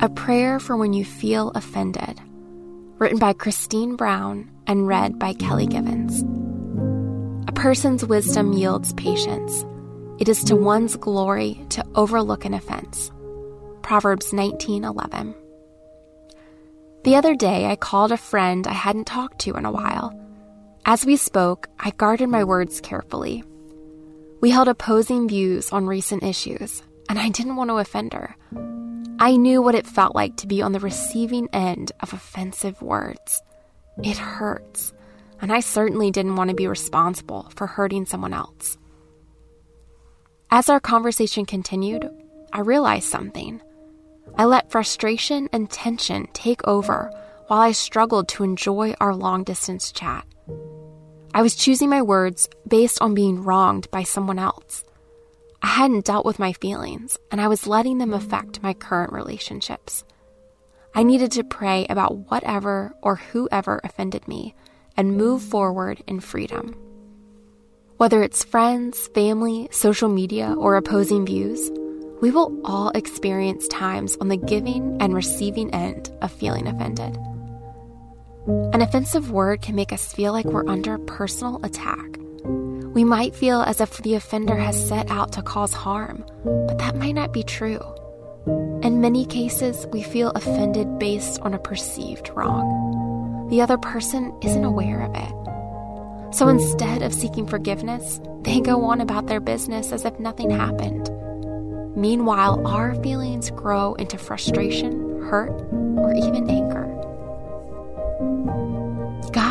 A Prayer for When You Feel Offended, written by Christine Brown and read by Kelly Givens. A person's wisdom yields patience. It is to one's glory to overlook an offense. Proverbs 19:11. The other day I called a friend I hadn't talked to in a while. As we spoke, I guarded my words carefully. We held opposing views on recent issues, and I didn't want to offend her. I knew what it felt like to be on the receiving end of offensive words. It hurts, and I certainly didn't want to be responsible for hurting someone else. As our conversation continued, I realized something. I let frustration and tension take over while I struggled to enjoy our long distance chat. I was choosing my words based on being wronged by someone else. I hadn't dealt with my feelings, and I was letting them affect my current relationships. I needed to pray about whatever or whoever offended me and move forward in freedom. Whether it's friends, family, social media, or opposing views, we will all experience times on the giving and receiving end of feeling offended. An offensive word can make us feel like we're under personal attack we might feel as if the offender has set out to cause harm, but that might not be true. In many cases, we feel offended based on a perceived wrong. The other person isn't aware of it. So instead of seeking forgiveness, they go on about their business as if nothing happened. Meanwhile, our feelings grow into frustration, hurt, or even anger.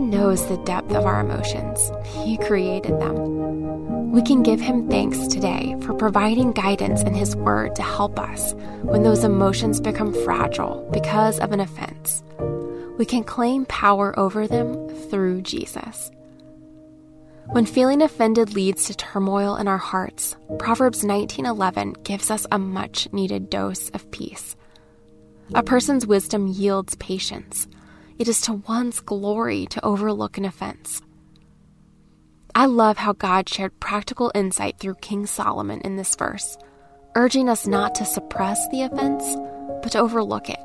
God knows the depth of our emotions. He created them. We can give Him thanks today for providing guidance in His Word to help us when those emotions become fragile because of an offense. We can claim power over them through Jesus. When feeling offended leads to turmoil in our hearts, Proverbs 19:11 gives us a much needed dose of peace. A person's wisdom yields patience it is to one's glory to overlook an offense. I love how God shared practical insight through King Solomon in this verse, urging us not to suppress the offense, but to overlook it.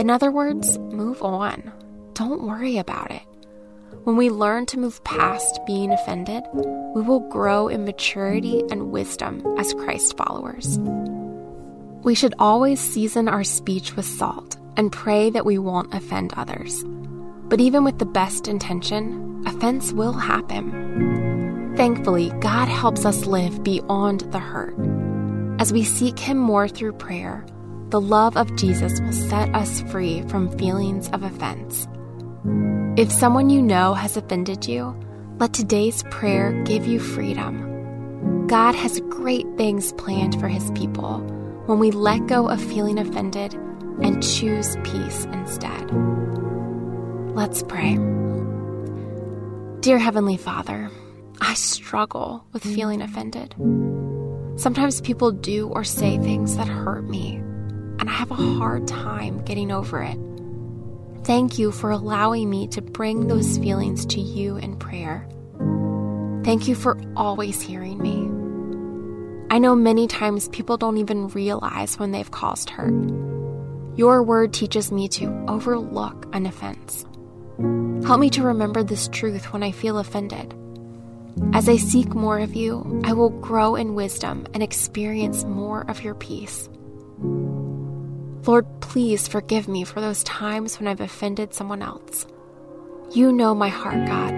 In other words, move on. Don't worry about it. When we learn to move past being offended, we will grow in maturity and wisdom as Christ followers. We should always season our speech with salt and pray that we won't offend others. But even with the best intention, offense will happen. Thankfully, God helps us live beyond the hurt. As we seek Him more through prayer, the love of Jesus will set us free from feelings of offense. If someone you know has offended you, let today's prayer give you freedom. God has great things planned for His people when we let go of feeling offended and choose peace instead. Let's pray. Dear Heavenly Father, I struggle with feeling offended. Sometimes people do or say things that hurt me, and I have a hard time getting over it. Thank you for allowing me to bring those feelings to you in prayer. Thank you for always hearing me. I know many times people don't even realize when they've caused hurt. Your word teaches me to overlook an offense. Help me to remember this truth when I feel offended. As I seek more of you, I will grow in wisdom and experience more of your peace. Lord, please forgive me for those times when I've offended someone else. You know my heart, God.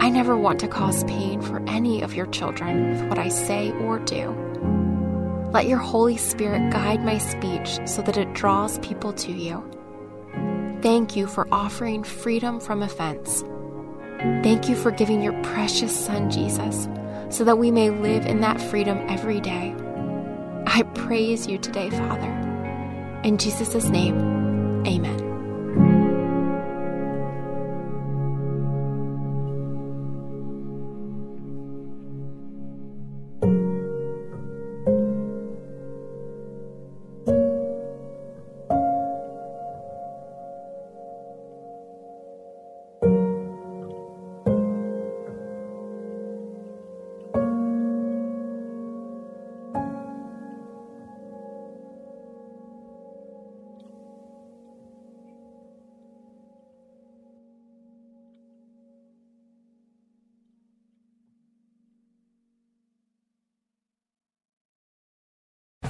I never want to cause pain for any of your children with what I say or do. Let your Holy Spirit guide my speech so that it draws people to you. Thank you for offering freedom from offense. Thank you for giving your precious Son, Jesus, so that we may live in that freedom every day. I praise you today, Father. In Jesus' name, amen.